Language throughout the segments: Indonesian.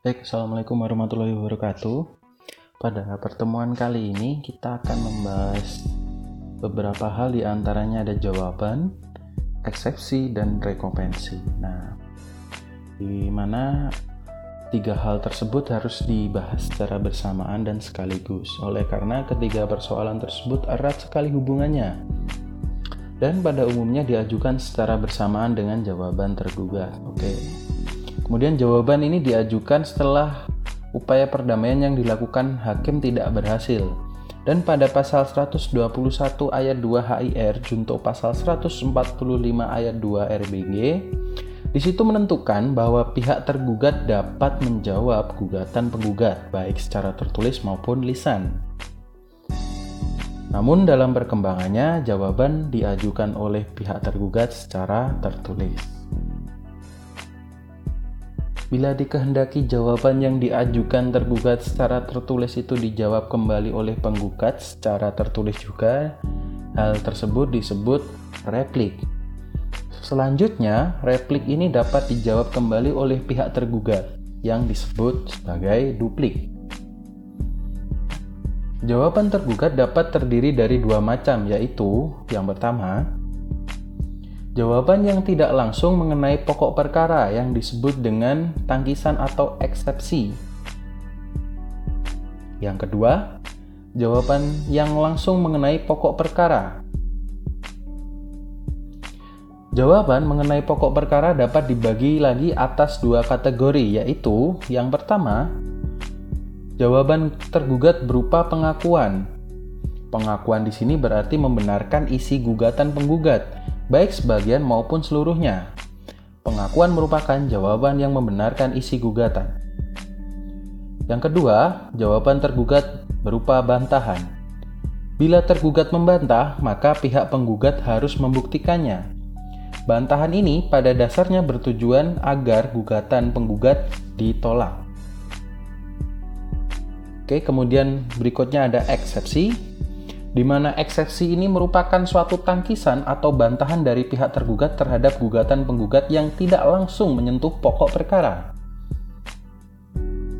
Baik, Assalamualaikum warahmatullahi wabarakatuh. Pada pertemuan kali ini kita akan membahas beberapa hal di antaranya ada jawaban, eksepsi, dan rekompensi. Nah, di mana tiga hal tersebut harus dibahas secara bersamaan dan sekaligus. Oleh karena ketiga persoalan tersebut erat sekali hubungannya dan pada umumnya diajukan secara bersamaan dengan jawaban tergugat. Oke. Kemudian jawaban ini diajukan setelah upaya perdamaian yang dilakukan hakim tidak berhasil. Dan pada pasal 121 ayat 2 HIR junto pasal 145 ayat 2 RBG di situ menentukan bahwa pihak tergugat dapat menjawab gugatan penggugat baik secara tertulis maupun lisan. Namun dalam perkembangannya jawaban diajukan oleh pihak tergugat secara tertulis. Bila dikehendaki jawaban yang diajukan tergugat secara tertulis itu dijawab kembali oleh penggugat secara tertulis juga, hal tersebut disebut replik. Selanjutnya, replik ini dapat dijawab kembali oleh pihak tergugat yang disebut sebagai duplik. Jawaban tergugat dapat terdiri dari dua macam, yaitu yang pertama, Jawaban yang tidak langsung mengenai pokok perkara yang disebut dengan tangkisan atau eksepsi. Yang kedua, jawaban yang langsung mengenai pokok perkara. Jawaban mengenai pokok perkara dapat dibagi lagi atas dua kategori, yaitu yang pertama, jawaban tergugat berupa pengakuan. Pengakuan di sini berarti membenarkan isi gugatan penggugat baik sebagian maupun seluruhnya. Pengakuan merupakan jawaban yang membenarkan isi gugatan. Yang kedua, jawaban tergugat berupa bantahan. Bila tergugat membantah, maka pihak penggugat harus membuktikannya. Bantahan ini pada dasarnya bertujuan agar gugatan penggugat ditolak. Oke, kemudian berikutnya ada eksepsi di mana eksepsi ini merupakan suatu tangkisan atau bantahan dari pihak tergugat terhadap gugatan penggugat yang tidak langsung menyentuh pokok perkara.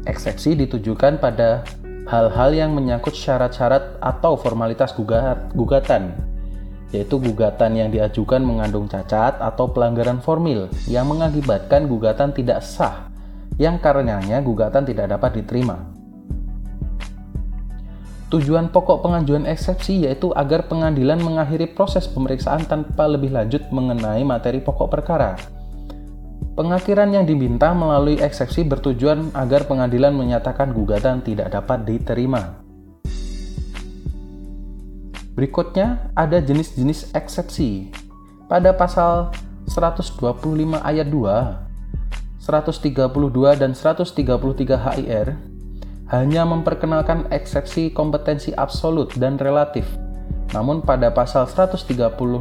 Eksepsi ditujukan pada hal-hal yang menyangkut syarat-syarat atau formalitas gugatan, yaitu gugatan yang diajukan mengandung cacat atau pelanggaran formil yang mengakibatkan gugatan tidak sah, yang karenanya gugatan tidak dapat diterima. Tujuan pokok pengajuan eksepsi yaitu agar pengadilan mengakhiri proses pemeriksaan tanpa lebih lanjut mengenai materi pokok perkara. Pengakhiran yang diminta melalui eksepsi bertujuan agar pengadilan menyatakan gugatan tidak dapat diterima. Berikutnya ada jenis-jenis eksepsi. Pada pasal 125 ayat 2, 132 dan 133 HIR hanya memperkenalkan eksepsi kompetensi absolut dan relatif. Namun pada pasal 136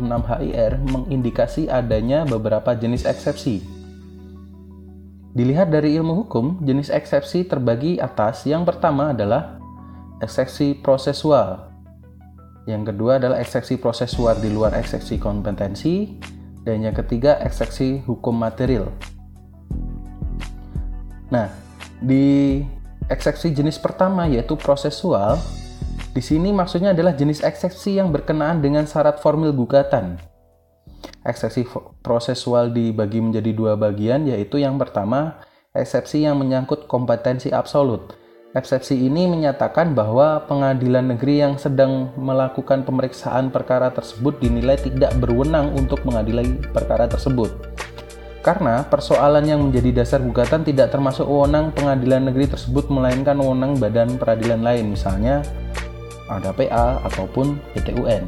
HIR mengindikasi adanya beberapa jenis eksepsi. Dilihat dari ilmu hukum, jenis eksepsi terbagi atas yang pertama adalah eksepsi prosesual. Yang kedua adalah eksepsi prosesual di luar eksepsi kompetensi. Dan yang ketiga eksepsi hukum material. Nah, di Eksepsi jenis pertama yaitu prosesual. Di sini maksudnya adalah jenis eksepsi yang berkenaan dengan syarat formil gugatan. Eksepsi prosesual dibagi menjadi dua bagian yaitu yang pertama eksepsi yang menyangkut kompetensi absolut. Eksepsi ini menyatakan bahwa pengadilan negeri yang sedang melakukan pemeriksaan perkara tersebut dinilai tidak berwenang untuk mengadili perkara tersebut. Karena persoalan yang menjadi dasar gugatan tidak termasuk wewenang pengadilan negeri tersebut melainkan wewenang badan peradilan lain misalnya ada PA ataupun PTUN.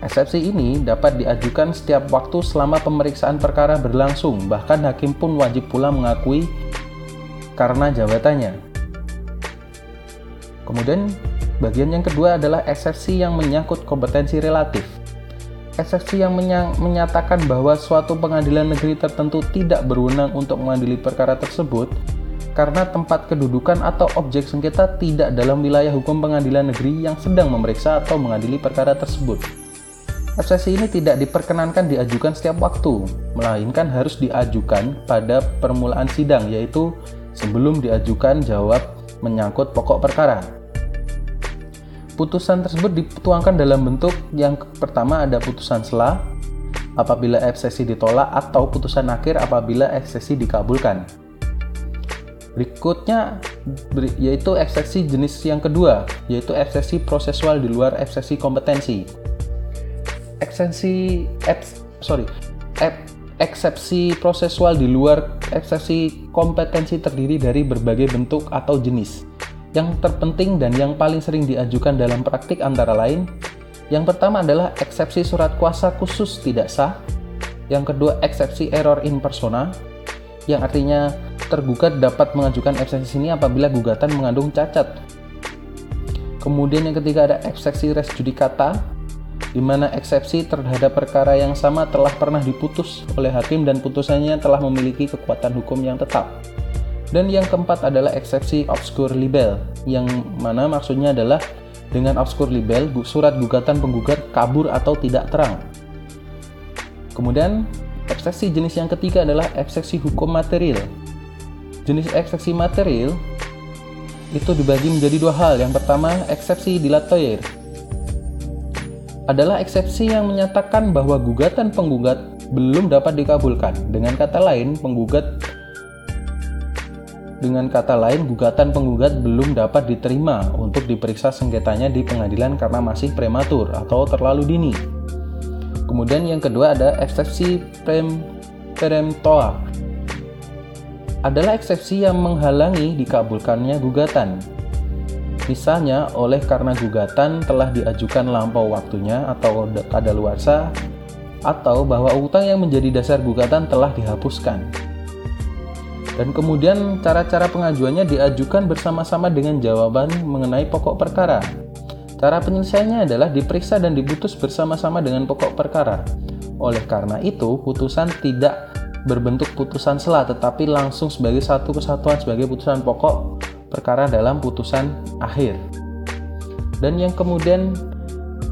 Eksepsi ini dapat diajukan setiap waktu selama pemeriksaan perkara berlangsung, bahkan hakim pun wajib pula mengakui karena jabatannya. Kemudian bagian yang kedua adalah eksepsi yang menyangkut kompetensi relatif eksepsi yang menyatakan bahwa suatu pengadilan negeri tertentu tidak berwenang untuk mengadili perkara tersebut karena tempat kedudukan atau objek sengketa tidak dalam wilayah hukum pengadilan negeri yang sedang memeriksa atau mengadili perkara tersebut. Eksepsi ini tidak diperkenankan diajukan setiap waktu, melainkan harus diajukan pada permulaan sidang, yaitu sebelum diajukan jawab menyangkut pokok perkara. Putusan tersebut dituangkan dalam bentuk yang pertama ada putusan sela apabila eksesi ditolak atau putusan akhir apabila eksesi dikabulkan. Berikutnya yaitu eksepsi jenis yang kedua, yaitu eksepsi prosesual di luar eksepsi kompetensi. Eksepsi eps, sorry, ep, eksepsi prosesual di luar eksepsi kompetensi terdiri dari berbagai bentuk atau jenis. Yang terpenting dan yang paling sering diajukan dalam praktik antara lain, yang pertama adalah eksepsi surat kuasa khusus tidak sah, yang kedua eksepsi error in persona, yang artinya tergugat dapat mengajukan eksepsi ini apabila gugatan mengandung cacat. Kemudian yang ketiga ada eksepsi res judicata, di mana eksepsi terhadap perkara yang sama telah pernah diputus oleh hakim dan putusannya telah memiliki kekuatan hukum yang tetap. Dan yang keempat adalah eksepsi obscure libel, yang mana maksudnya adalah dengan obscure libel, surat gugatan penggugat kabur atau tidak terang. Kemudian, eksepsi jenis yang ketiga adalah eksepsi hukum material. Jenis eksepsi material itu dibagi menjadi dua hal. Yang pertama, eksepsi dilatoyer. Adalah eksepsi yang menyatakan bahwa gugatan penggugat belum dapat dikabulkan. Dengan kata lain, penggugat dengan kata lain, gugatan penggugat belum dapat diterima untuk diperiksa sengketanya di pengadilan karena masih prematur atau terlalu dini. Kemudian yang kedua ada eksepsi prem peremptoa. Adalah eksepsi yang menghalangi dikabulkannya gugatan. Misalnya oleh karena gugatan telah diajukan lampau waktunya atau kadaluarsa atau bahwa utang yang menjadi dasar gugatan telah dihapuskan dan kemudian cara-cara pengajuannya diajukan bersama-sama dengan jawaban mengenai pokok perkara. Cara penyelesaiannya adalah diperiksa dan diputus bersama-sama dengan pokok perkara. Oleh karena itu, putusan tidak berbentuk putusan sela tetapi langsung sebagai satu kesatuan sebagai putusan pokok perkara dalam putusan akhir. Dan yang kemudian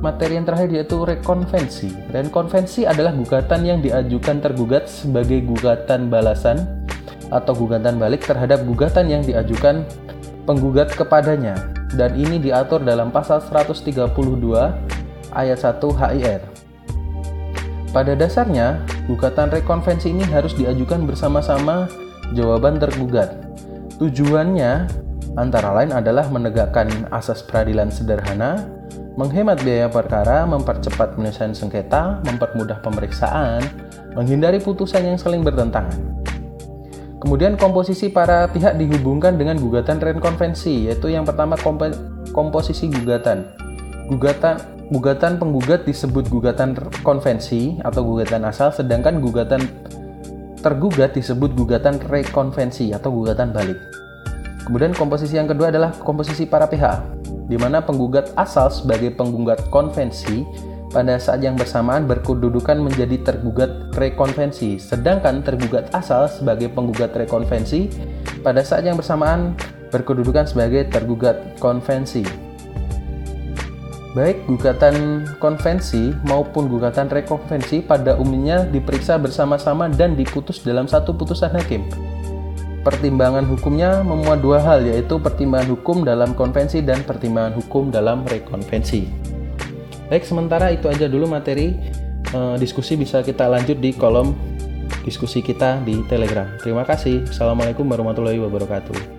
materi yang terakhir yaitu rekonvensi. Rekonvensi adalah gugatan yang diajukan tergugat sebagai gugatan balasan atau gugatan balik terhadap gugatan yang diajukan penggugat kepadanya dan ini diatur dalam pasal 132 ayat 1 HIR. Pada dasarnya, gugatan rekonvensi ini harus diajukan bersama-sama jawaban tergugat. Tujuannya antara lain adalah menegakkan asas peradilan sederhana, menghemat biaya perkara, mempercepat penyelesaian sengketa, mempermudah pemeriksaan, menghindari putusan yang saling bertentangan. Kemudian komposisi para pihak dihubungkan dengan gugatan rekonvensi, yaitu yang pertama komposisi gugatan. Gugatan gugatan penggugat disebut gugatan konvensi atau gugatan asal, sedangkan gugatan tergugat disebut gugatan rekonvensi atau gugatan balik. Kemudian komposisi yang kedua adalah komposisi para pihak, di mana penggugat asal sebagai penggugat konvensi pada saat yang bersamaan berkedudukan menjadi tergugat rekonvensi, sedangkan tergugat asal sebagai penggugat rekonvensi pada saat yang bersamaan berkedudukan sebagai tergugat konvensi. Baik gugatan konvensi maupun gugatan rekonvensi pada umumnya diperiksa bersama-sama dan diputus dalam satu putusan hakim. Pertimbangan hukumnya memuat dua hal, yaitu pertimbangan hukum dalam konvensi dan pertimbangan hukum dalam rekonvensi. Baik, sementara itu aja dulu materi uh, diskusi bisa kita lanjut di kolom diskusi kita di Telegram. Terima kasih. Assalamualaikum warahmatullahi wabarakatuh.